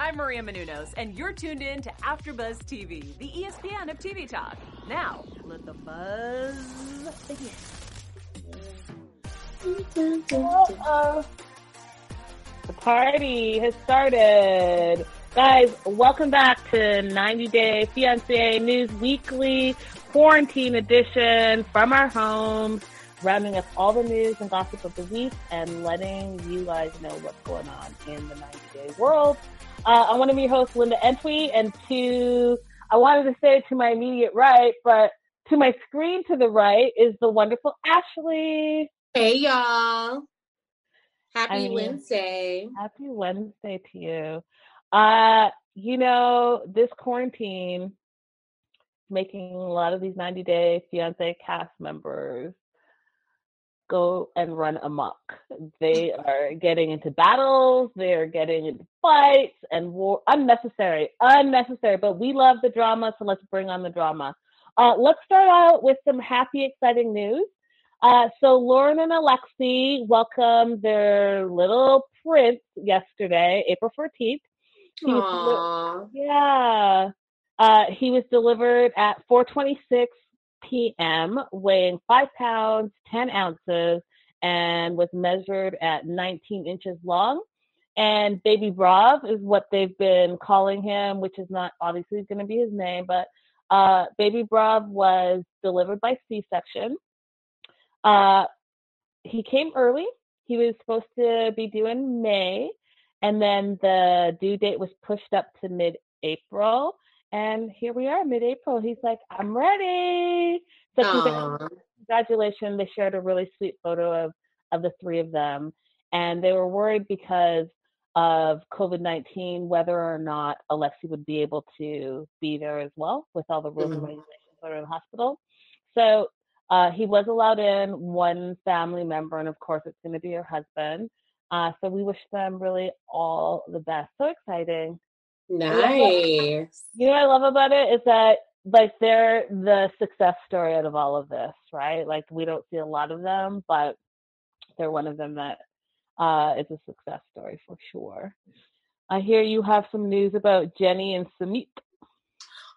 I'm Maria Menounos, and you're tuned in to AfterBuzz TV, the ESPN of TV talk. Now, let the buzz begin. The party has started. Guys, welcome back to 90 Day Fiance News Weekly Quarantine Edition from our homes, rounding up all the news and gossip of the week and letting you guys know what's going on in the 90 Day world. Uh, I want to be host Linda Entwee, and to I wanted to say to my immediate right, but to my screen to the right is the wonderful Ashley. Hey y'all. Happy I mean, Wednesday. Happy Wednesday to you. Uh, you know, this quarantine making a lot of these 90 day fiance cast members go and run amok. They are getting into battles, they're getting into fights and war unnecessary, unnecessary, but we love the drama, so let's bring on the drama. Uh, let's start out with some happy, exciting news. Uh, so Lauren and Alexi welcomed their little prince yesterday, April 14th. He was yeah. Uh, he was delivered at 426 p.m., weighing five pounds, 10 ounces, and was measured at 19 inches long. And Baby Brav is what they've been calling him, which is not obviously going to be his name, but uh, Baby Brav was delivered by C section. Uh, he came early. He was supposed to be due in May, and then the due date was pushed up to mid April. And here we are, mid April. He's like, I'm ready. So congratulations. They shared a really sweet photo of, of the three of them. And they were worried because of COVID 19 whether or not Alexi would be able to be there as well with all the rules and Mhm. regulations that are in the hospital. So uh, he was allowed in one family member, and of course, it's going to be her husband. Uh, so we wish them really all the best. So exciting. Nice. You know what I love about it is that like they're the success story out of all of this, right? Like we don't see a lot of them, but they're one of them that uh, is a success story for sure. I hear you have some news about Jenny and Sumit.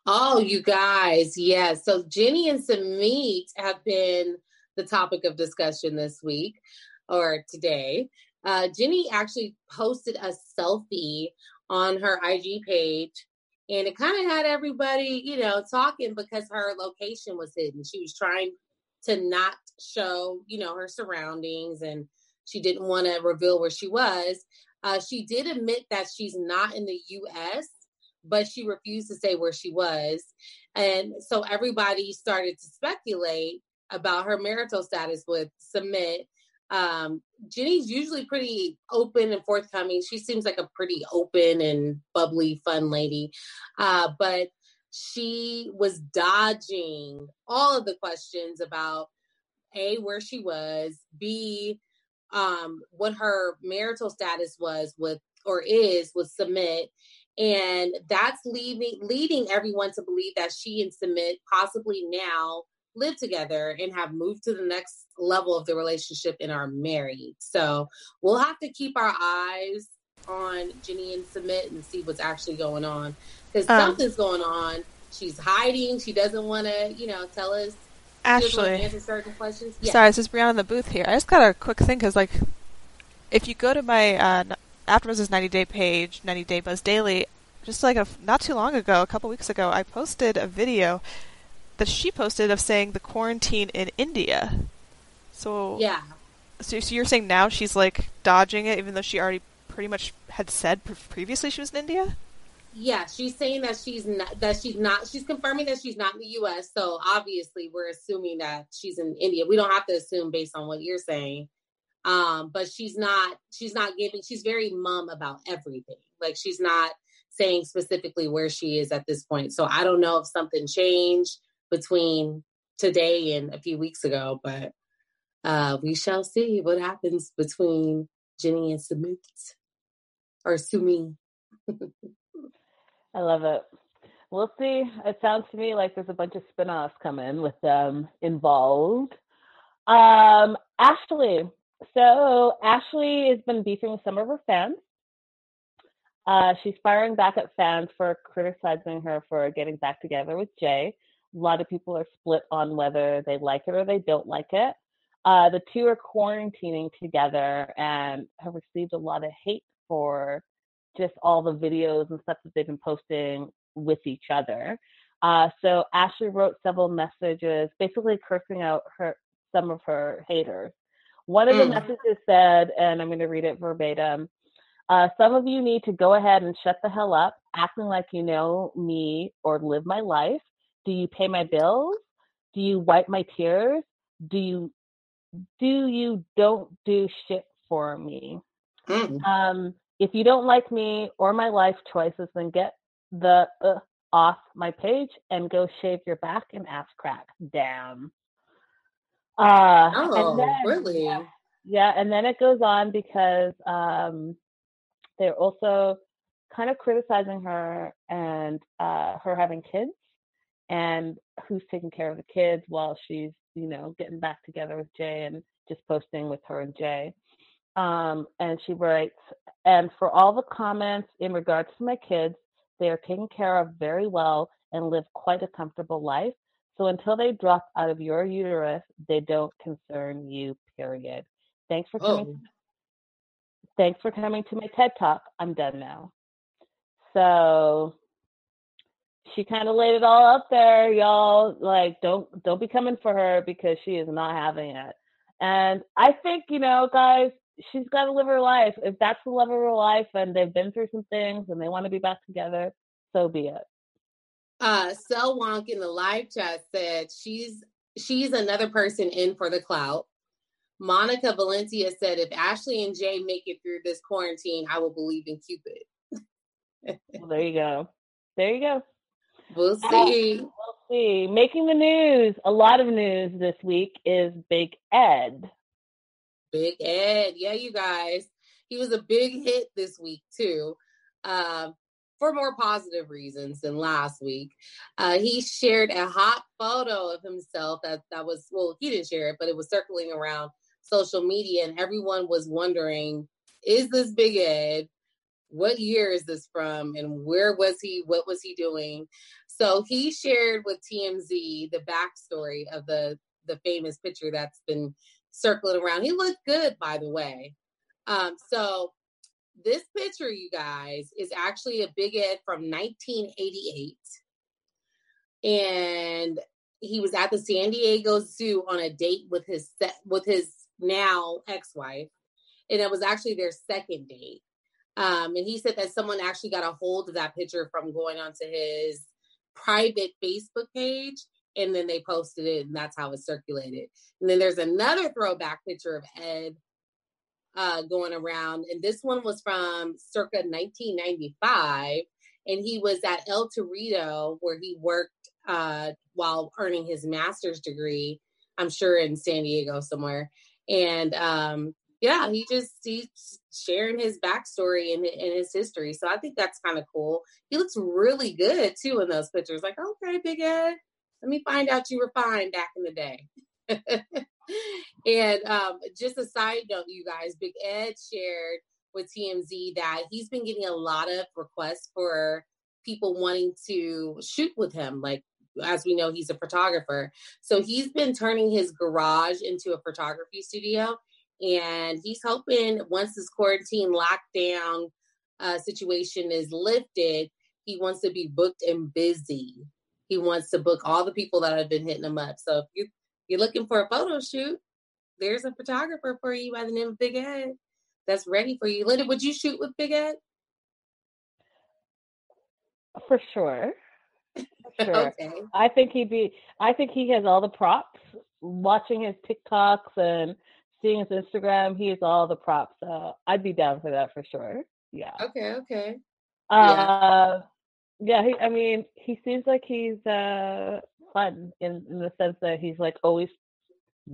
Oh, you guys, yeah. So Jenny and Sumit have been the topic of discussion this week or today. Uh, Jenny actually posted a selfie on her IG page, and it kind of had everybody, you know, talking because her location was hidden. She was trying to not show, you know, her surroundings, and she didn't want to reveal where she was. Uh, she did admit that she's not in the U.S but she refused to say where she was. And so everybody started to speculate about her marital status with Sumit. Um, Jenny's usually pretty open and forthcoming. She seems like a pretty open and bubbly, fun lady. Uh, but she was dodging all of the questions about A, where she was, B, um, what her marital status was with or is with Sumit and that's leaving leading everyone to believe that she and Sumit possibly now live together and have moved to the next level of the relationship and are married. So we'll have to keep our eyes on Jenny and Sumit and see what's actually going on because Um, something's going on. She's hiding. She doesn't want to, you know, tell us. She doesn't wanna Ashley, answer certain questions. Yeah. sorry, this is Brianna in the booth here. I just got a quick thing because, like, if you go to my uh, AfterBuzz's 90 Day page, 90 Day Buzz Daily, just like a, not too long ago, a couple weeks ago, I posted a video that she posted of saying the quarantine in India. So, Yeah. so, so you're saying now she's like dodging it, even though she already pretty much had said pre- previously she was in India. Yeah, she's saying that she's not that she's not she's confirming that she's not in the US. So obviously we're assuming that she's in India. We don't have to assume based on what you're saying. Um, but she's not she's not giving she's very mum about everything. Like she's not saying specifically where she is at this point. So I don't know if something changed between today and a few weeks ago, but uh we shall see what happens between Jenny and Sumit or Sumi. I love it. We'll see. It sounds to me like there's a bunch of spin-offs coming with them involved. Um, Ashley. So Ashley has been beefing with some of her fans. Uh, she's firing back at fans for criticizing her for getting back together with Jay. A lot of people are split on whether they like it or they don't like it. Uh, the two are quarantining together and have received a lot of hate for just all the videos and stuff that they've been posting with each other. Uh, so Ashley wrote several messages, basically cursing out her some of her haters. One of the Mm. messages said, and I'm going to read it verbatim. Uh, some of you need to go ahead and shut the hell up, acting like you know me or live my life. Do you pay my bills? Do you wipe my tears? Do you do you don't do shit for me? Mm. Um, if you don't like me or my life choices, then get the uh, off my page and go shave your back and ass crack. Damn. Uh, Oh, and then, really? Yeah, yeah, and then it goes on because um, they're also kind of criticizing her and uh, her having kids and who's taking care of the kids while she's, you know, getting back together with Jay and just posting with her and Jay. Um, and she writes, and for all the comments in regards to my kids, they are taken care of very well and live quite a comfortable life. So until they drop out of your uterus, they don't concern you, period. Thanks for coming. Oh, Thanks for coming to my TED Talk. I'm done now. So she kind of laid it all out there, y'all. Like, don't don't be coming for her because she is not having it. And I think, you know, guys, she's got to live her life. If that's the love of her life and they've been through some things and they want to be back together, so be it. uh, Sel Wonk in the live chat said she's she's another person in for the clout. Monica Valencia said, if Ashley and Jay make it through this quarantine, I will believe in Cupid. Well, there you go. There you go. We'll Uh, see. We'll see. Making the news, a lot of news this week is Big Ed. Big Ed. Yeah, you guys. He was a big hit this week, too, um, for more positive reasons than last week. Uh, he shared a hot photo of himself that, that was, well, he didn't share it, but it was circling around social media, and everyone was wondering is this Big Ed? What year is this from? And where was he? What was he doing? So he shared with TMZ the backstory of the the famous picture that's been circling around. He looked good, by the way. Um, so this picture, you guys, is actually a Big Ed from 1988, and he was at the San Diego Zoo on a date with his se- with his now ex-wife, and it was actually their second date. Um, and he said that someone actually got a hold of that picture from going onto his private Facebook page, and then they posted it, and that's how it circulated. And then there's another throwback picture of Ed uh, going around, and this one was from circa 1995, and he was at El Torito where he worked uh, while earning his master's degree. I'm sure in San Diego somewhere, and um, yeah, he just he's sharing his backstory and, and his history. So I think that's kind of cool. He looks really good too in those pictures. Like, okay, Big Ed, let me find out you were fine back in the day. and um, just a side note, you guys, Big Ed shared with TMZ that he's been getting a lot of requests for people wanting to shoot with him. Like, as we know, he's a photographer. So he's been turning his garage into a photography studio. And he's hoping once this quarantine lockdown uh, situation is lifted, he wants to be booked and busy. He wants to book all the people that have been hitting him up. So if you, you're looking for a photo shoot, there's a photographer for you by the name of Big Ed that's ready for you. Linda, would you shoot with Big Ed? For sure. For sure. okay. I think he'd be. I think he has all the props. Watching his TikToks and seeing his Instagram, he has all the props. So I'd be down for that for sure. Yeah. Okay. Okay. Uh, yeah. He, I mean, he seems like he's uh fun in in the sense that he's like always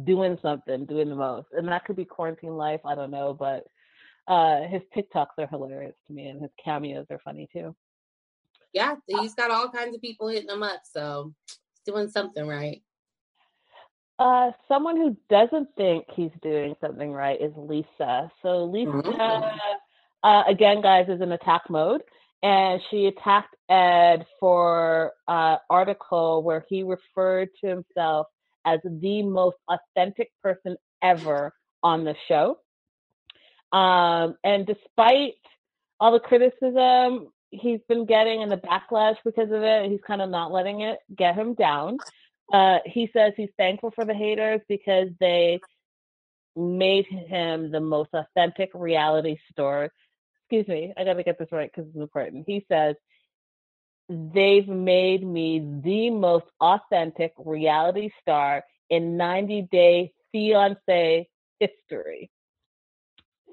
doing something, doing the most, and that could be quarantine life. I don't know, but uh his TikToks are hilarious to me, and his cameos are funny too. Yeah, he's got all kinds of people hitting him up. So he's doing something right. Uh, someone who doesn't think he's doing something right is Lisa. So Lisa Mhm. uh, again, guys, is in attack mode. And she attacked Ed for an uh, article where he referred to himself as the most authentic person ever on the show. Um, and despite all the criticism he's been getting and the backlash because of it, he's kind of not letting it get him down. Uh, he says he's thankful for the haters because they made him the most authentic reality star. Excuse me, I got to get this right because it's important. He says, They've made me the most authentic reality star in 90 Day Fiance history.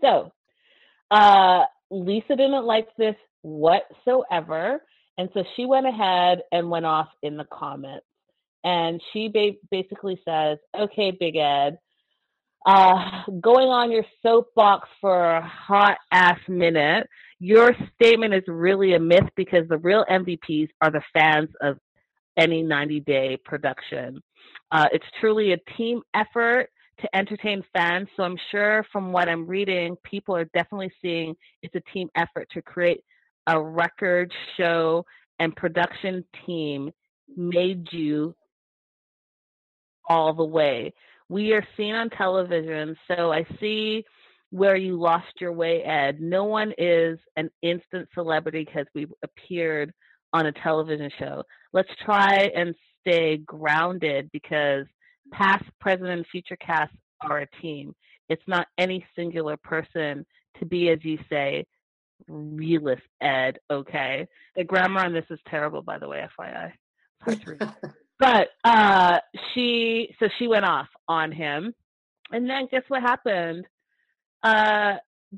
So, uh, Lisa didn't like this whatsoever. And so she went ahead and went off in the comments. And she ba- basically says, okay, Big Ed, uh, going on your soapbox for a hot ass minute, your statement is really a myth because the real MVPs are the fans of any 90 day production. Uh, it's truly a team effort to entertain fans. So I'm sure from what I'm reading, people are definitely seeing it's a team effort to create a record show and production team made you all the way. We are seen on television, so I see where you lost your way, Ed. No one is an instant celebrity because we've appeared on a television show. Let's try and stay grounded because past, present, and future casts are a team. It's not any singular person to be, as you say, realist Ed, okay? The grammar on this is terrible, by the way, FYI. but uh, she, so she went off on him. And then guess what happened? Uh,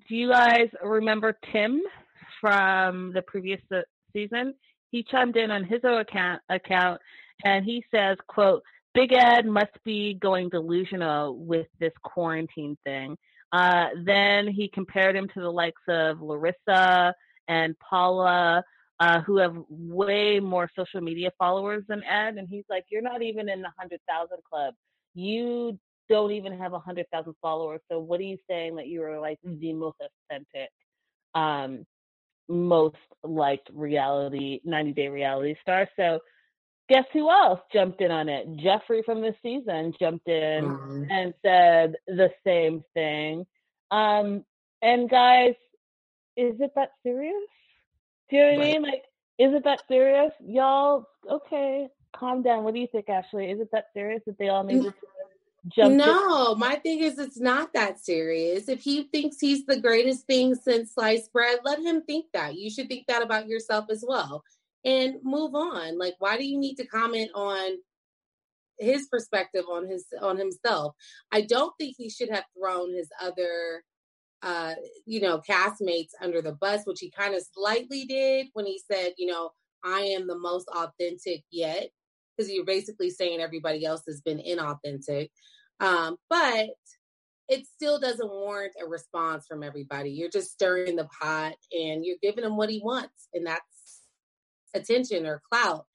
do you guys remember Tim from the previous season? He chimed in on his own account, account and he says, quote, Big Ed must be going delusional with this quarantine thing. Uh, then he compared him to the likes of Larissa and Paula, uh, who have way more social media followers than Ed. And he's like, You're not even in the 100,000 club. You don't even have 100,000 followers. So what are you saying that you are like the most authentic, um, most liked reality, 90 day reality star? So guess who else jumped in on it? Jeffrey from the season jumped in mm-hmm. and said the same thing. Um, and guys, is it that serious? Do you know what right. I mean? Like, is it that serious? Y'all, okay, calm down. What do you think, Ashley? Is it that serious that they all need to jump? No, my thing is it's not that serious. If he thinks he's the greatest thing since sliced bread, let him think that. You should think that about yourself as well and move on. Like, why do you need to comment on his perspective on his on himself? I don't think he should have thrown his other uh, you know, castmates under the bus, which he kind of slightly did when he said, you know, I am the most authentic yet, because you're basically saying everybody else has been inauthentic. Um, but it still doesn't warrant a response from everybody. You're just stirring the pot and you're giving him what he wants, and that's attention or clout.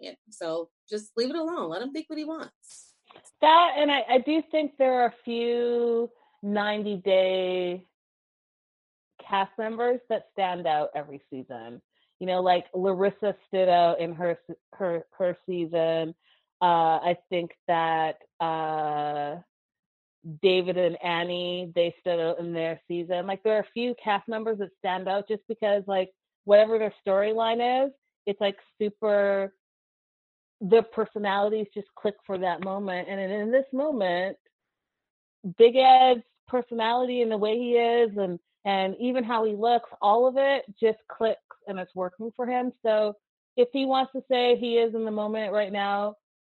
And so just leave it alone. Let him think what he wants. That and I, I do think there are a few 90 day cast members that stand out every season. You know, like Larissa stood out in her her her season. Uh, I think that uh, David and Annie they stood out in their season. Like there are a few cast members that stand out just because like whatever their storyline is, it's like super the personalities just click for that moment and in this moment big ed's personality and the way he is and and even how he looks all of it just clicks and it's working for him so if he wants to say he is in the moment right now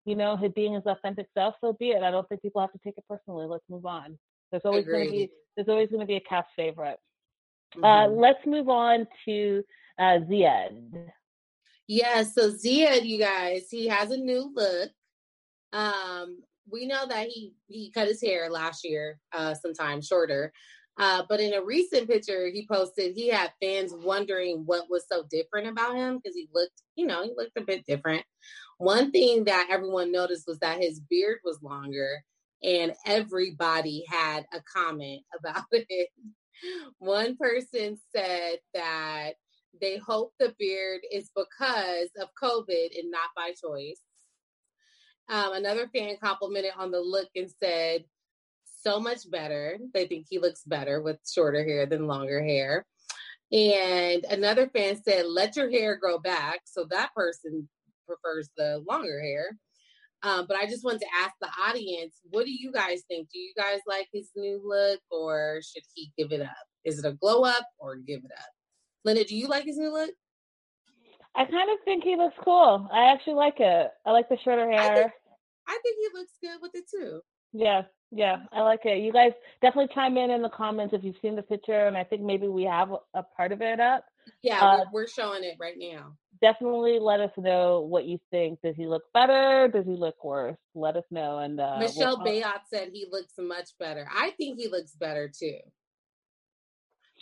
you know his being his authentic self so be it i don't think people have to take it personally let's move on there's always going to be there's always going to be a cast favorite uh, mm-hmm. uh, let's move on to uh, Zied. Yeah, so Zied, you guys, he has a new look. Um, we know that he he cut his hair last year, uh, sometime shorter. Uh, but in a recent picture he posted, he had fans wondering what was so different about him because he looked, you know, he looked a bit different. One thing that everyone noticed was that his beard was longer, and everybody had a comment about it. one person said that they hope the beard is because of COVID and not by choice. Um, another fan complimented on the look and said, so much better. They think he looks better with shorter hair than longer hair. And another fan said, let your hair grow back. So that person prefers the longer hair. Um, but I just wanted to ask the audience, what do you guys think? Do you guys like his new look or should he give it up? Is it a glow up or give it up? Linda, do you like his new look? I kind of think he looks cool. I actually like it. I like the shorter hair. I think, I think he looks good with it too. Yeah, yeah, I like it. You guys definitely chime in in the comments if you've seen the picture, and I think maybe we have a part of it up. Yeah, uh, we're, showing it right now. Definitely let us know what you think. Does he look better? Does he look worse? Let us know. And uh, Michelle we'll Bayot said he looks much better. I think he looks better too.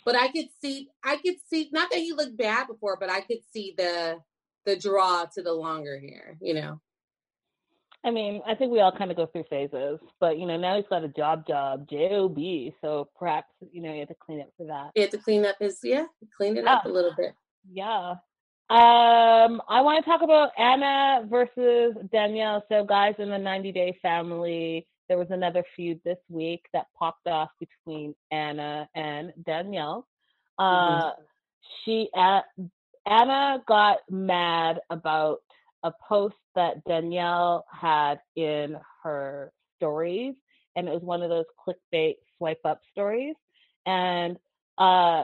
But I could see, I could see, not that he looked bad before, but I could see the the draw to the longer hair. You know. I mean, I think we all kind of go through phases, but you know, now he's got a job, job, job. So perhaps you know, you have to clean up for that. You have to clean up his, yeah, clean it yeah. up a little bit. Yeah. Um, I want to talk about Anna versus Danielle. So, guys, in the 90 Day family, there was another feud this week that popped off between Anna and Danielle. Uh, mm-hmm. She, uh, Anna got mad about a post that Danielle had in her stories, and it was one of those clickbait swipe up stories. And uh,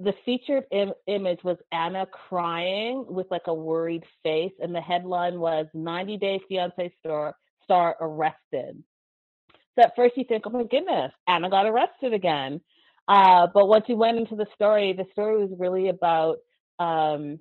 the featured Im- image was Anna crying with like a worried face, and the headline was 90 Day Fiance star, star arrested. So at first you think, oh my goodness, Anna got arrested again. Uh, but once you went into the story, the story was really about um,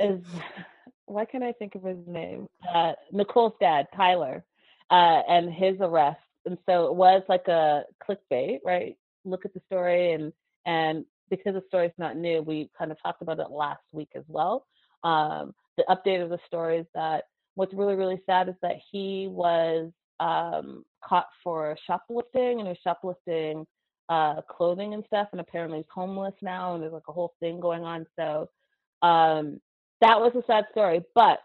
is why can't I think of his name? Uh, Nicole's dad, Tyler, uh, and his arrest. And so it was like a clickbait, right? Look at the story, and and because the story's not new, we kind of talked about it last week as well. Um, the update of the story is that what's really really sad is that he was um, caught for shoplifting and he was shoplifting uh, clothing and stuff, and apparently he's homeless now, and there's like a whole thing going on. So um, that was a sad story. But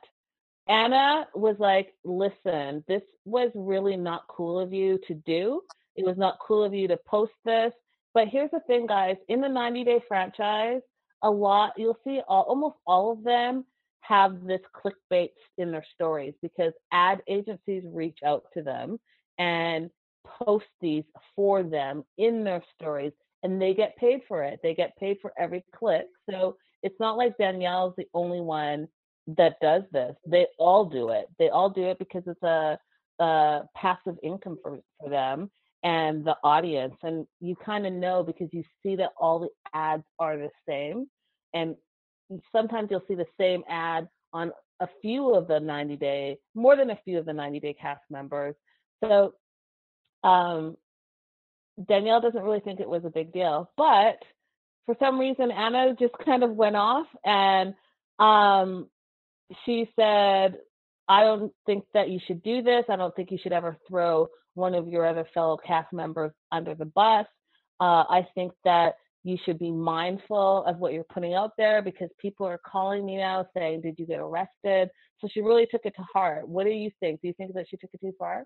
Anna was like, listen, this was really not cool of you to do. It was not cool of you to post this. But here's the thing, guys in the 90 day franchise, a lot, you'll see all, almost all of them have this clickbait in their stories because ad agencies reach out to them and post these for them in their stories and they get paid for it. They get paid for every click. So it's not like Danielle's the only one that does this. They all do it. They all do it because it's a, a passive income for, for them and the audience. And you kind of know because you see that all the ads are the same. And sometimes you'll see the same ad on a few of the 90 day, more than a few of the 90 day cast members. So um, Danielle doesn't really think it was a big deal, but for some reason Anna just kind of went off and um, she said, I don't think that you should do this. I don't think you should ever throw one of your other fellow cast members under the bus. Uh, I think that you should be mindful of what you're putting out there because people are calling me now saying, Did you get arrested? So she really took it to heart. What do you think? Do you think that she took it too far?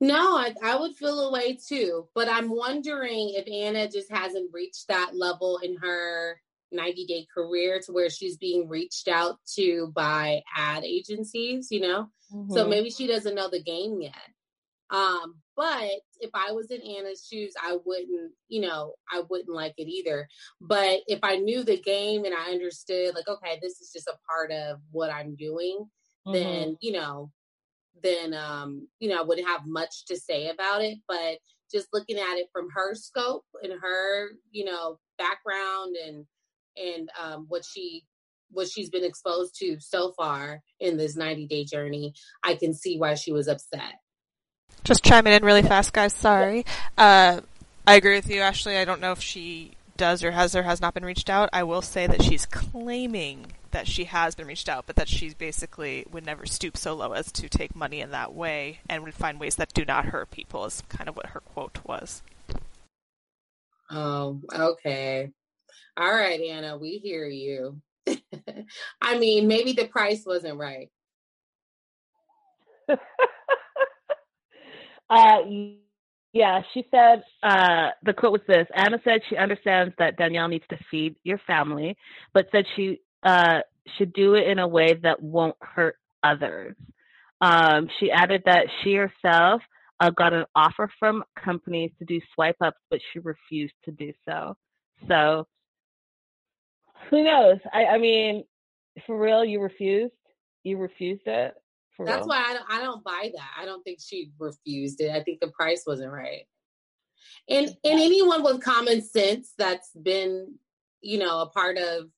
No, I, I would feel a way too. But I'm wondering if Anna just hasn't reached that level in her 90 day career to where she's being reached out to by ad agencies, you know? Mm-hmm. So maybe she doesn't know the game yet. Um, but if I was in Anna's shoes, I wouldn't, you know, I wouldn't like it either. But if I knew the game and I understood, like, okay, this is just a part of what I'm doing, mm-hmm. then, you know, then um, you know, I wouldn't have much to say about it. But just looking at it from her scope and her, you know, background and and um, what she what she's been exposed to so far in this 90 day journey, I can see why she was upset. Just chiming in really fast, guys. Sorry. Uh, I agree with you, Ashley. I don't know if she does or has or has not been reached out. I will say that she's claiming that she has been reached out, but that she basically would never stoop so low as to take money in that way and would find ways that do not hurt people, is kind of what her quote was. Oh, okay. All right, Anna, we hear you. I mean, maybe the price wasn't right. uh, yeah, she said uh, the quote was this: Anna said she understands that Danielle needs to feed your family, but said she uh, should do it in a way that won't hurt others. Um, she added that she herself uh, got an offer from companies to do swipe ups, but she refused to do so. So who knows? I, I mean, for real, you refused. You refused it. For That's real? why I don't, I don't buy that. I don't think she refused it. I think the price wasn't right. And and anyone with common sense that's been, you know, a part of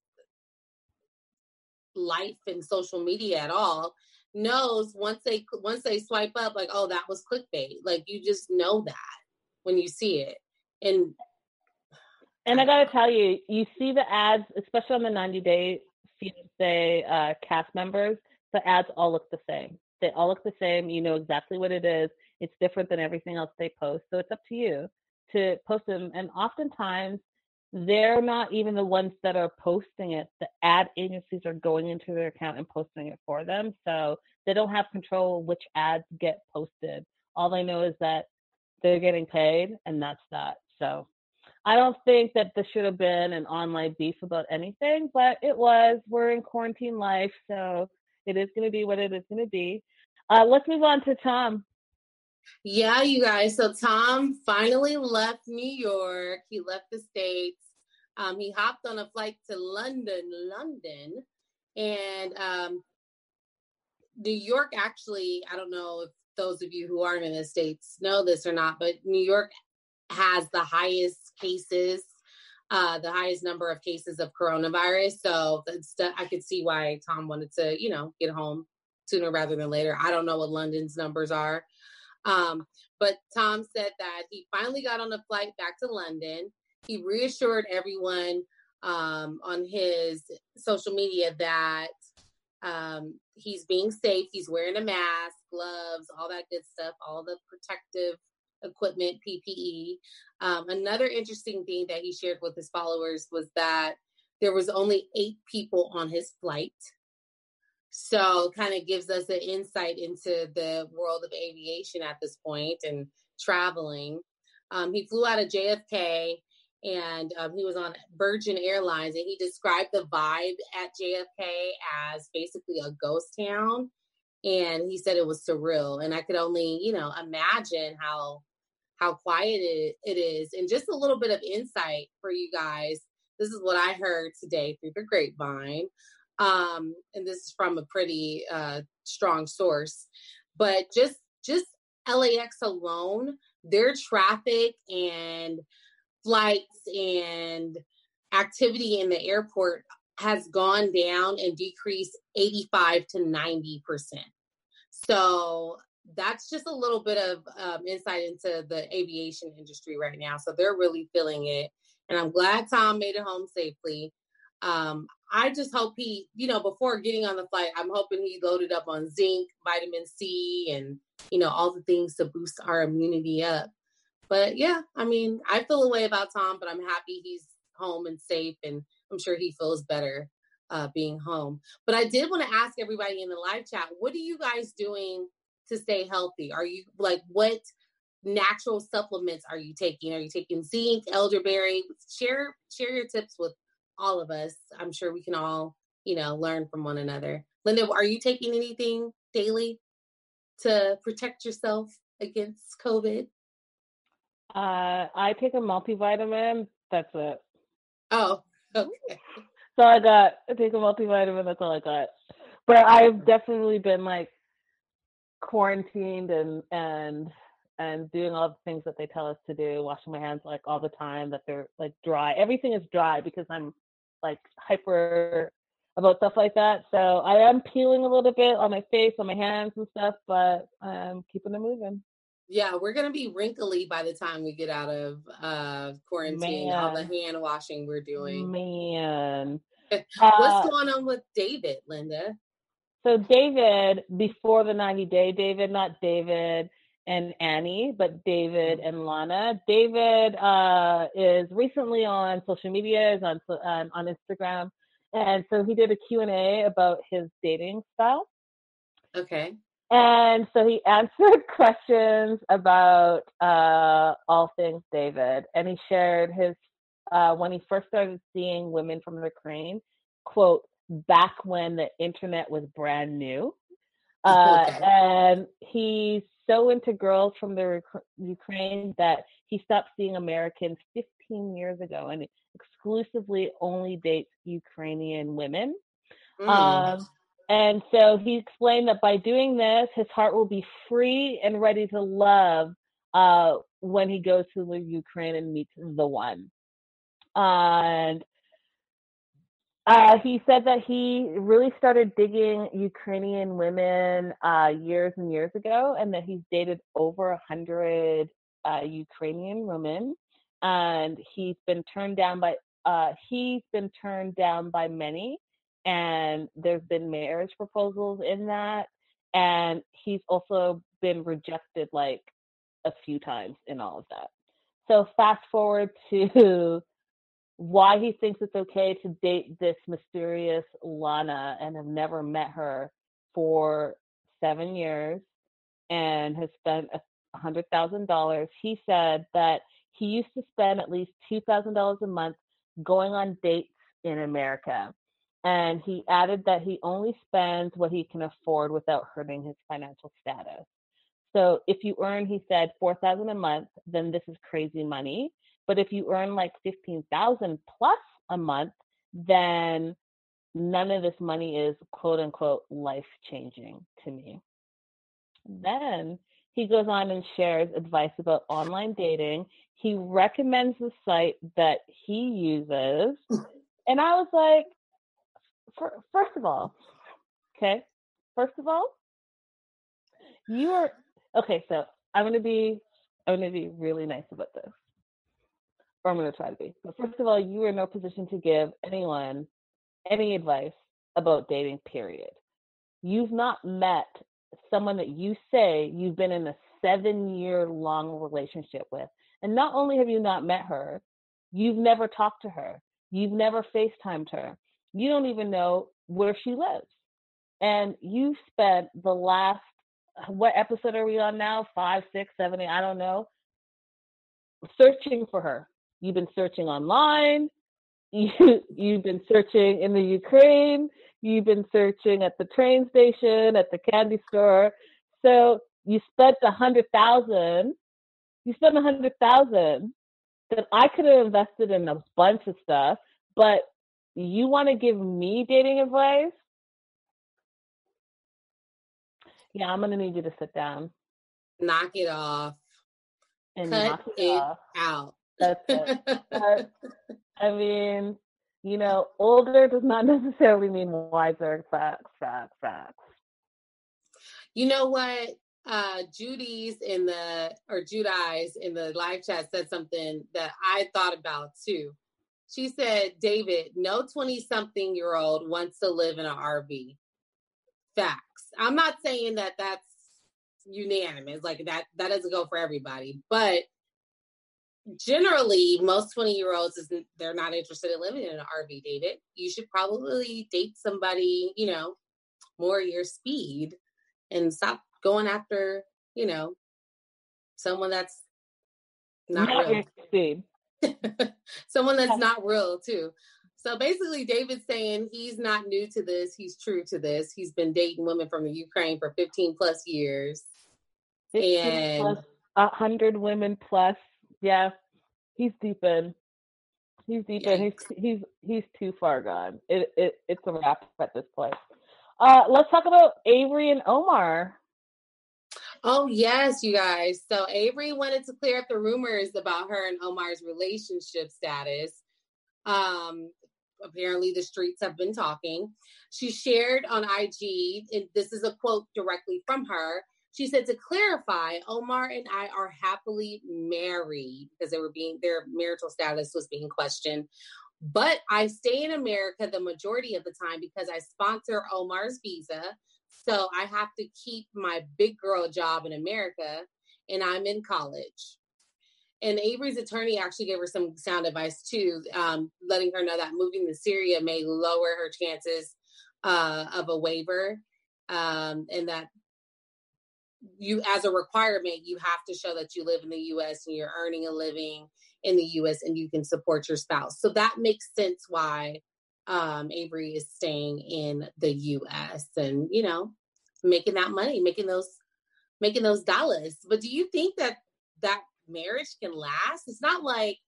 life and social media at all knows once they once they swipe up like oh that was clickbait like you just know that when you see it and and I gotta tell you, you see the ads, especially on the 90 day fiance uh, cast members, the ads all look the same. They all look the same. You know exactly what it is. It's different than everything else they post. So it's up to you to post them. And oftentimes, they're not even the ones that are posting it. The ad agencies are going into their account and posting it for them. So they don't have control which ads get posted. All they know is that they're getting paid, and that's that. So I don't think that this should have been an online beef about anything, but it was. We're in quarantine life, so it is going to be what it is going to be. Uh, let's move on to Tom. Yeah, you guys. So Tom finally left New York. He left the States. Um, he hopped on a flight to London, London. And um, New York actually, I don't know if those of you who aren't in the States know this or not, but New York has the highest cases, uh, the highest number of cases of coronavirus. So I could see why Tom wanted to, you know, get home sooner rather than later. I don't know what London's numbers are. Um, but Tom said that he finally got on a flight back to London. He reassured everyone um, on his social media that um, he's being safe. He's wearing a mask, gloves, all that good stuff, all the protective equipment, PPE. Um, another interesting thing that he shared with his followers was that there was only eight people on his flight. So kind of gives us an insight into the world of aviation at this point and traveling. Um, he flew out of JFK and um, he was on Virgin Airlines and he described the vibe at JFK as basically a ghost town. And he said it was surreal. And I could only, you know, imagine how how quiet it, it is and just a little bit of insight for you guys this is what i heard today through the grapevine um, and this is from a pretty uh, strong source but just just LAX alone their traffic and flights and activity in the airport has gone down and decreased 85 to 90 percent so that's just a little bit of um, insight into the aviation industry right now. So they're really feeling it. And I'm glad Tom made it home safely. Um, I just hope he, you know, before getting on the flight, I'm hoping he loaded up on zinc, vitamin C, and, you know, all the things to boost our immunity up. But yeah, I mean, I feel a way about Tom, but I'm happy he's home and safe, and I'm sure he feels better uh, being home. But I did want to ask everybody in the live chat, what are you guys doing to stay healthy? Are you like what natural supplements are you taking? Are you taking zinc, elderberry? Share share your tips with all of us. I'm sure we can all, you know, learn from one another. Linda, are you taking anything daily to protect yourself against COVID? Uh, I take a multivitamin. That's it. Oh, okay. So I got I take a multivitamin. That's all I got. But I've definitely been like quarantined and and and doing all the things that they tell us to do, washing my hands like all the time, that they're like dry. Everything is dry because I'm like hyper about stuff like that. So I am peeling a little bit on my face, on my hands and stuff, but I'm keeping it moving. Yeah, we're gonna be wrinkly by the time we get out of uh quarantine. Man. All the hand washing we're doing. Man. What's uh, going on with David, Linda? So David, before the 90 day David, not David, and Annie, but David and Lana. David uh, is recently on social media, is on um, on Instagram, and so he did a Q and A about his dating style. Okay. And so he answered questions about uh, all things David, and he shared his uh, when he first started seeing women from Ukraine, quote, back when the internet was brand new. Uh, okay. And he's so into girls from the Ukraine that he stopped seeing Americans 15 years ago and exclusively only dates Ukrainian women. Mm. Um, and so he explained that by doing this, his heart will be free and ready to love uh, when he goes to the Ukraine and meets the one. And uh, he said that he really started digging Ukrainian women uh, years and years ago, and that he's dated over a hundred uh, Ukrainian women, and he's been turned down by uh, he's been turned down by many, and there's been marriage proposals in that, and he's also been rejected like a few times in all of that. So fast forward to why he thinks it's okay to date this mysterious Lana and have never met her for seven years and has spent a hundred thousand dollars. He said that he used to spend at least two thousand dollars a month going on dates in America. And he added that he only spends what he can afford without hurting his financial status. So if you earn, he said, four thousand a month, then this is crazy money. But if you earn like 15,000 plus a month, then none of this money is quote unquote life changing to me. Then he goes on and shares advice about online dating. He recommends the site that he uses. And I was like, first of all, okay, first of all, you are okay. So I'm to be, I'm to be really nice about this or I'm to try to be. But first of all, you are in no position to give anyone any advice about dating, period. You've not met someone that you say you've been in a seven year long relationship with. And not only have you not met her, you've never talked to her, you've never FaceTimed her, you don't even know where she lives. And you spent the last, uh, what episode are we on now? Five, six, seven, eight, I don't know, searching for her You've been searching online. You, you've been searching in the Ukraine. You've been searching at the train station, at the candy store. So you spent a hundred thousand. You spent a hundred thousand that I could have invested in a bunch of stuff, but you want to give me dating advice? Yeah, I'm gonna need you to sit down. Knock it off. And Cut it, it off. out. That's it. but, I mean, you know, older does not necessarily mean wiser. Facts, facts, facts. You know what? Uh, Judy's in the or Judy's in the live chat said something that I thought about too. She said, David, no 20 something year old wants to live in an RV. Facts. I'm not saying that that's unanimous, like that, that doesn't go for everybody, but generally most 20 year olds is they're not interested in living in an rv david you should probably date somebody you know more your speed and stop going after you know someone that's not, not real. someone that's not real too so basically david's saying he's not new to this he's true to this he's been dating women from the ukraine for 15 plus years 15 and plus, 100 women plus yeah, he's deep in. He's deep in. He's he's he's too far gone. It it it's a wrap at this point. Uh, let's talk about Avery and Omar. Oh yes, you guys. So Avery wanted to clear up the rumors about her and Omar's relationship status. Um, apparently the streets have been talking. She shared on IG, and this is a quote directly from her. She said to clarify, Omar and I are happily married because they were being their marital status was being questioned. But I stay in America the majority of the time because I sponsor Omar's visa. So I have to keep my big girl job in America. and I'm in college. And Avery's attorney actually gave her some sound advice too, um, letting her know that moving to Syria may lower her chances uh, of a waiver, um, and that you, as a requirement, you have to show that you live in the U.S. and you're earning a living in the U.S. and you can support your spouse. So that makes sense why um, Avery is staying in the U.S. and you know making that money, making those making those dollars. But do you think that that marriage can last? It's not like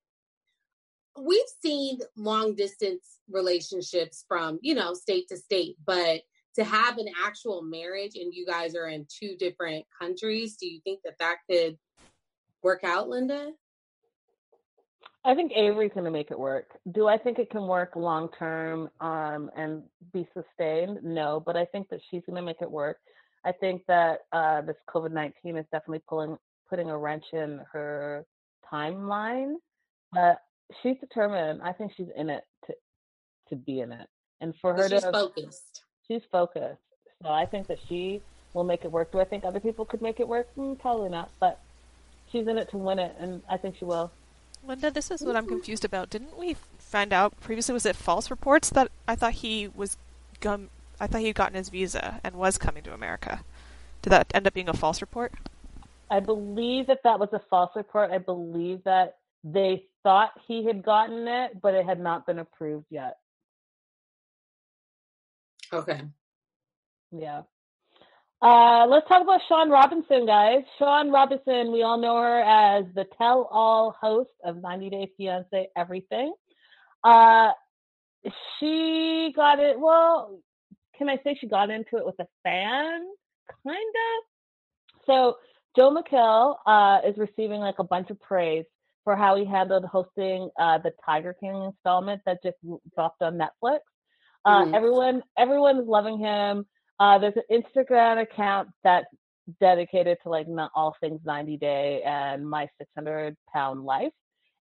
we've seen long distance relationships from you know state to state, but to have an actual marriage and you guys are in two different countries, do you think that that could work out, Linda? I think Avery's going to make it work. Do I think it can work long term um, and be sustained? No, but I think that she's going to make it work. I think that uh, this COVID nineteen is definitely pulling putting a wrench in her timeline, but she's determined. I think she's in it to to be in it, and for her she's to focused. She's focused. So I think that she will make it work. Do I think other people could make it work? Mm, probably not, but she's in it to win it, and I think she will. Linda, this is what I'm confused about. Didn't we find out previously? Was it false reports that I thought he was gum? I thought he had gotten his visa and was coming to America. Did that end up being a false report? I believe that that was a false report. I believe that they thought he had gotten it, but it had not been approved yet. Okay. Yeah. Uh, let's talk about Shaun Robinson, guys. Shaun Robinson, we all know her as the tell all host of 90 Day Fiance Everything. Uh, she got it, well, can I say she got into it with a fan? Kind of. So, Joel McHale uh, is receiving like a bunch of praise for how he handled hosting uh, the Tiger King installment that just dropped on Netflix. Uh, mm-hmm. Everyone, everyone is loving him. Uh, there's an Instagram account that's dedicated to like all things 90 Day and my 600 pound life,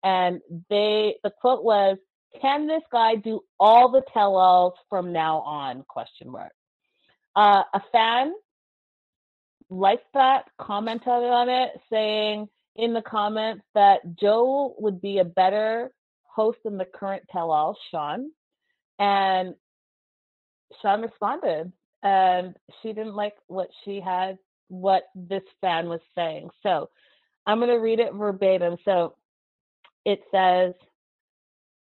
and they the quote was, "Can this guy do all the tell-alls from now on?" Question mark. Uh, a fan liked that, commented on it, saying in the comments that Joe would be a better host than the current tell-all, Shaun. And Shaun responded, and she didn't like what she had, what this fan was saying. So I'm going to read it verbatim. So it says,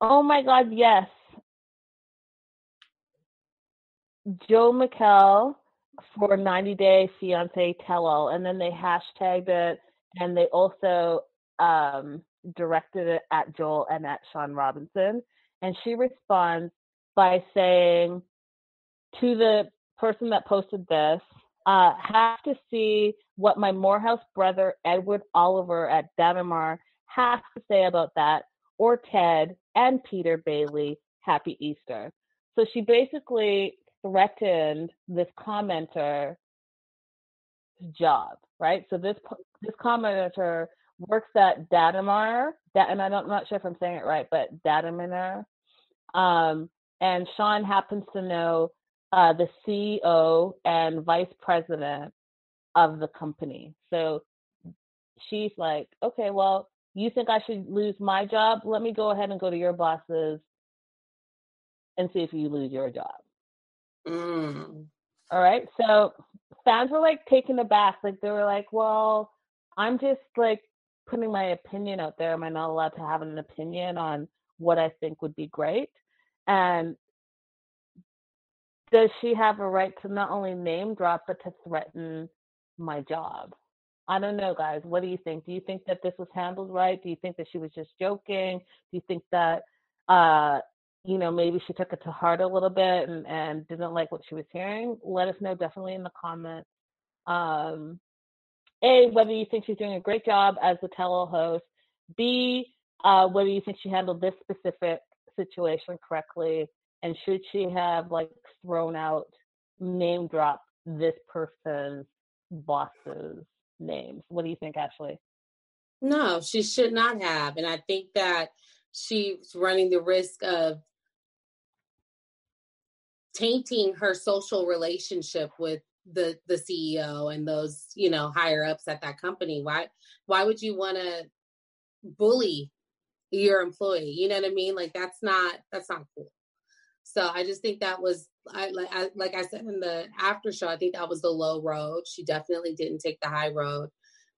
Oh my God, yes. Joel McHale for 90 Day Fiance Tell All. And then they hashtagged it and they also um, directed it at Joel and at Shaun Robinson. And she responds by saying, to the person that posted this, uh, have to see what my Morehouse brother Edward Oliver at Dannemar has to say about that, or Ted and Peter Bailey. Happy Easter. So she basically threatened this commenter job, right? So this this commenter works at Datamar, that and I I'm not sure if I'm saying it right, but Datamar. Um, and Shaun happens to know uh, the CEO and vice president of the company. So she's like, okay, well, you think I should lose my job? Let me go ahead and go to your bosses and see if you lose your job. Mm. All right. So fans were like taken aback. Like they were like, well, I'm just like putting my opinion out there. Am I not allowed to have an opinion on what I think would be great? And does she have a right to not only name drop but to threaten my job? I don't know, guys. What do you think? Do you think that this was handled right? Do you think that she was just joking? Do you think that uh you know maybe she took it to heart a little bit and, and didn't like what she was hearing? Let us know definitely in the comments. Um A, whether you think she's doing a great job as the tell host. B, uh, whether you think she handled this specific situation correctly and should she have like thrown out name drop this person's boss's names what do you think ashley no she should not have and i think that she's running the risk of tainting her social relationship with the the CEO and those you know higher ups at that company. Why why would you want to bully your employee? You know what I mean? Like that's not that's not cool. So I just think that was I like I like I said in the after show, I think that was the low road. She definitely didn't take the high road.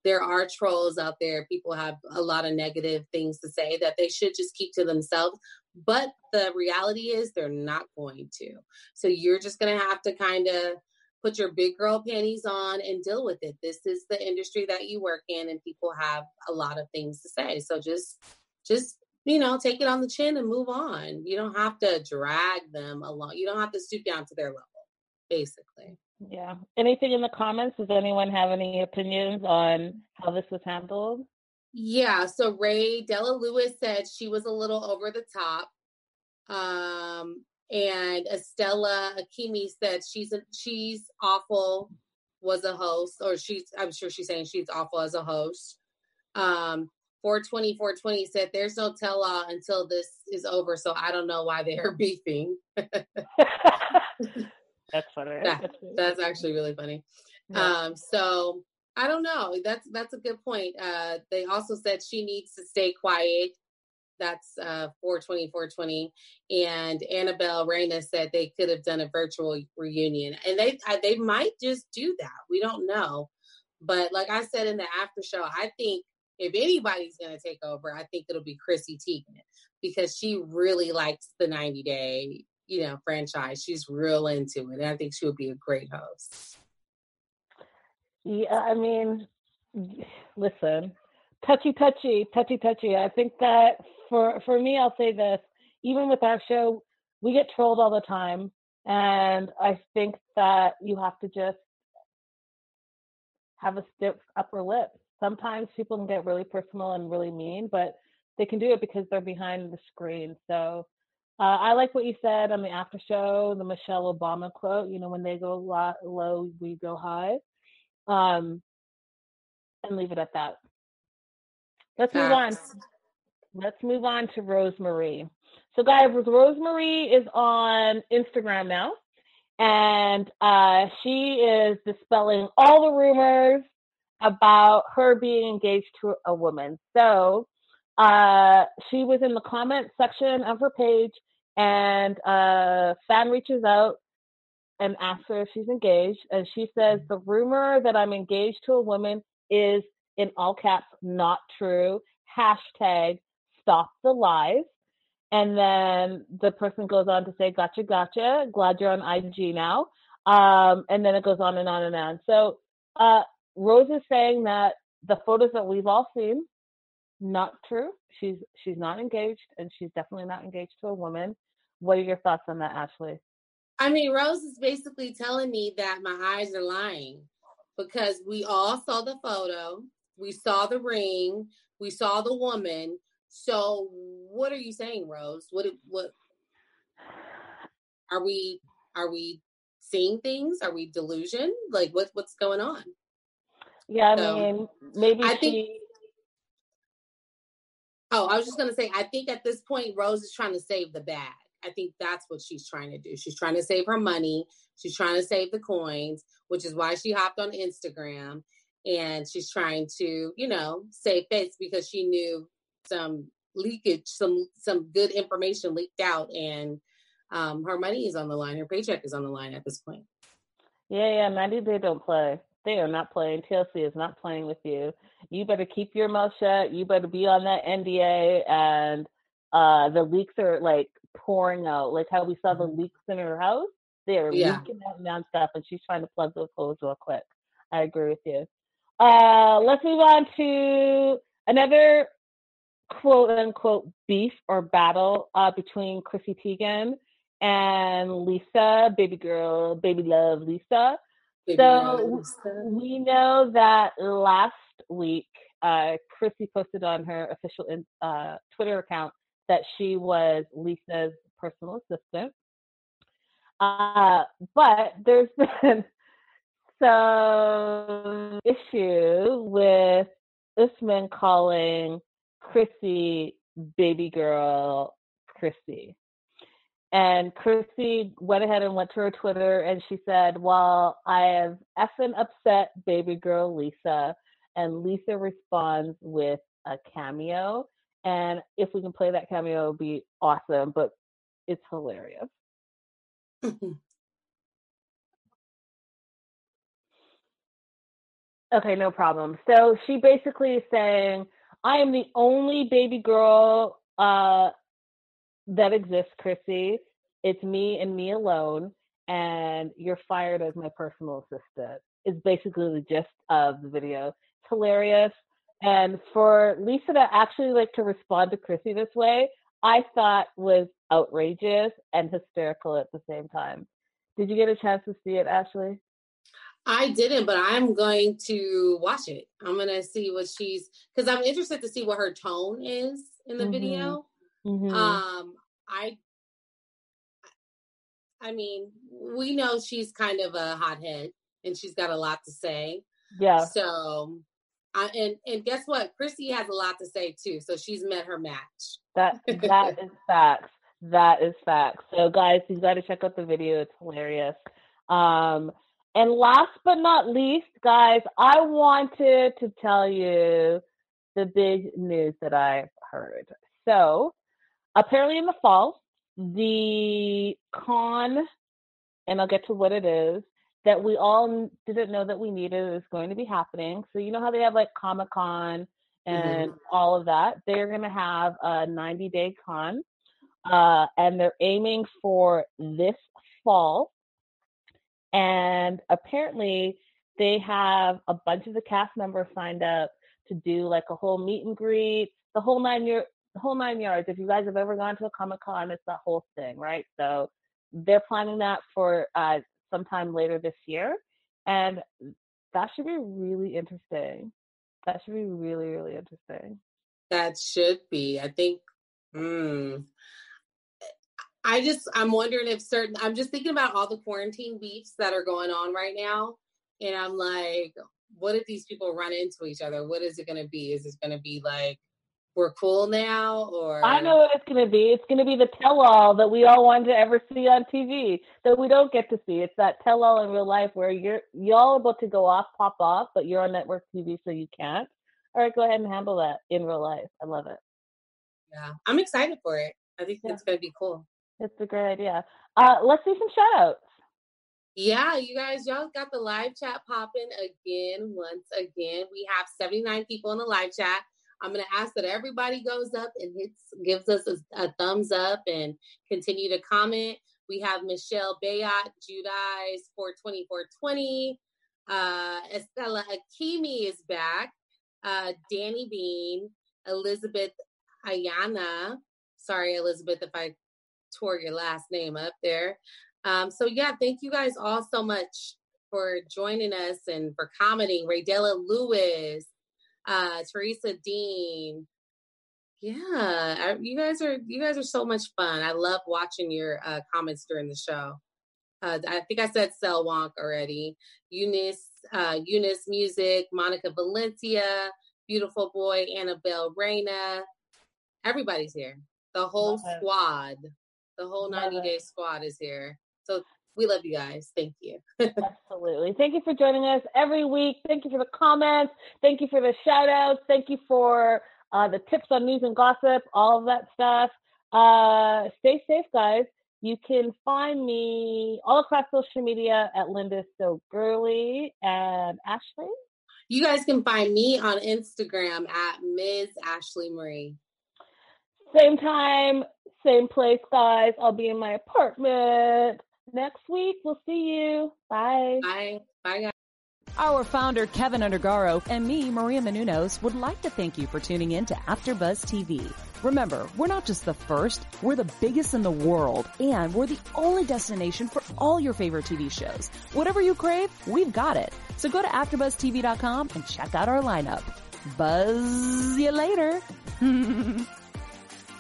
There are trolls out there. People have a lot of negative things to say that they should just keep to themselves. But the reality is they're not going to. So you're just gonna have to kind of put your big girl panties on and deal with it. This is the industry that you work in and people have a lot of things to say. So just just you know, take it on the chin and move on. You don't have to drag them along. You don't have to stoop down to their level, basically. Yeah. Anything in the comments? Does anyone have any opinions on how this was handled? Yeah. So Ray Della Lewis said she was a little over the top. Um, and Estella Akimi said she's a, she's awful was a host, or she's I'm sure she's saying she's awful as a host. Um, 420 420 said there's no tell all until this is over, so I don't know why they're beefing. that's funny. That, that's actually really funny. Yeah. Um, so I don't know. That's that's a good point. Uh, they also said she needs to stay quiet. That's uh, 420, 420. And Annabelle Reyna said they could have done a virtual reunion, and they they might just do that. We don't know. But like I said in the after show, I think if anybody's going to take over, I think it'll be Chrissy Teigen because she really likes the 90 day, you know, franchise. She's real into it. And I think she would be a great host. Yeah, I mean, listen, touchy, touchy, touchy, touchy. I think that for for me, I'll say this: even with our show, we get trolled all the time, and I think that you have to just have a stiff upper lip sometimes people can get really personal and really mean, but they can do it because they're behind the screen. So uh, I like what you said on the after show, the Michelle Obama quote. You know, when they go low, we go high, um, and leave it at that. Let's move on. Let's move on to Rosemarie. So, guys, Rosemarie is on Instagram now, and uh, she is dispelling all the rumors about her being engaged to a woman. So uh, she was in the comment section of her page, and a fan reaches out and asks her if she's engaged. And she says, The rumor that I'm engaged to a woman is, in all caps, not true. Hashtag stop the lies. And then the person goes on to say, Gotcha, gotcha. Glad you're on IG now. Um, and then it goes on and on and on. So uh, Rose is saying that the photos that we've all seen, not true. She's she's not engaged, and she's definitely not engaged to a woman. What are your thoughts on that, Ashley? I mean, Rose is basically telling me that my eyes are lying because we all saw the photo, we saw the ring, we saw the woman. So, what are you saying, Rose? What what are we are we seeing things? Are we delusion? Like what what's going on? Yeah, I so, mean, maybe I she... think. Oh, I was just gonna say, I think at this point, Rose is trying to save the bag. I think that's what she's trying to do. She's trying to save her money. She's trying to save the coins, which is why she hopped on Instagram and she's trying to, you know, save face because she knew some leakage, some some good information leaked out, and um, her money is on the line. Her paycheck is on the line at this point. Yeah, yeah, Mandy, they don't play. They are not playing. TLC is not playing with you. You better keep your mouth shut. You better be on that NDA. And uh, the leaks are like pouring out, like how we saw the mm-hmm. leaks in her house. They are yeah. leaking out nonstop, and she's trying to plug those holes real quick. I agree with you. Uh, let's move on to another quote unquote beef or battle uh, between Chrissy Teigen and Lisa, baby girl, baby love Lisa so we know that last week, uh, Chrissy posted on her official uh, Twitter account that she was Lisa's personal assistant. Uh, but there's been some issue with Usman calling Chrissy baby girl Chrissy. And Chrissy went ahead and went to her Twitter and she said, Well, I have effing upset baby girl Lisa. And Lisa responds with a cameo. And if we can play that cameo, it would be awesome, but it's hilarious. okay, no problem. So she basically is saying, I am the only baby girl uh, that exists, Chrissy. It's me and me alone, and you're fired as my personal assistant. Is basically the gist of the video. It's hilarious. And for Lisa to actually like to respond to Chrissy this way, I thought was outrageous and hysterical at the same time. Did you get a chance to see it, Ashley? I didn't, but I'm going to watch it. I'm going to see what she's because I'm interested to see what her tone is in the mm-hmm. video. Mm-hmm. Um, I, I mean, we know she's kind of a hothead and she's got a lot to say. Yeah. So, I, and and guess what? Chrissy has a lot to say too. So she's met her match. That that is facts. That is facts. So guys, you got to check out the video. It's hilarious. Um, and last but not least, guys, I wanted to tell you the big news that I've heard. So, apparently, in the fall, the con, and I'll get to what it is, that we all didn't know that we needed is going to be happening. So, you know how they have like Comic Con and mm-hmm. all of that? They're going to have a 90 day con, uh, and they're aiming for this fall and apparently, they have a bunch of the cast members signed up to do like a whole meet and greet, the whole nine year, whole nine yards. If you guys have ever gone to a Comic Con, it's that whole thing, right? So they're planning that for uh, sometime later this year, and that should be really interesting. That should be really, really interesting. That should be. I think. Hmm. I just I'm wondering if certain I'm just thinking about all the quarantine beefs that are going on right now, and I'm like, what if these people run into each other? What is it going to be? Is it going to be like we're cool now, or I know what it's going to be. It's going to be the tell-all that we all wanted to ever see on TV that we don't get to see. It's that tell-all in real life where you're y'all about to go off, pop off, but you're on network TV, so you can't. All right, go ahead and handle that in real life. I love it. Yeah, I'm excited for it. I think yeah. it's going to be cool. It's a great idea. Uh, let's do some shout outs. Yeah, you guys, y'all got the live chat popping again. Once again, we have 79 people in the live chat. I'm going to ask that everybody goes up and hits, gives us a, a thumbs up and continue to comment. We have Michelle Bayot, Judice 42420. Uh, Estella Hakimi is back. Uh, Danny Bean, Elizabeth Ayana. Sorry, Elizabeth, if I tore your last name up there. Um, so yeah, thank you guys all so much for joining us and for commenting. Raydella Lewis, uh, Teresa Dean. Yeah, you guys are you guys are so much fun. I love watching your uh, comments during the show. Uh, I think I said Cell Wonk already. Eunice, uh, Eunice Music, Monica Valencia, Beautiful Boy, Annabelle Reyna. Everybody's here. The whole squad. The whole 90 day squad is here. So we love you guys. Thank you. Absolutely. Thank you for joining us every week. Thank you for the comments. Thank you for the shout outs. Thank you for uh, the tips on news and gossip, all of that stuff. Uh, stay safe, guys. You can find me all across social media at Linda So Girly and Ashley. You guys can find me on Instagram at Ms. Ashley Marie. Same time, same place, guys. I'll be in my apartment next week. We'll see you. Bye. Bye. Bye, guys. Our founder, Kevin Undergaro, and me, Maria Menounos, would like to thank you for tuning in to AfterBuzz TV. Remember, we're not just the first, we're the biggest in the world, and we're the only destination for all your favorite TV shows. Whatever you crave, we've got it. So go to AfterBuzzTV.com and check out our lineup. Buzz you later.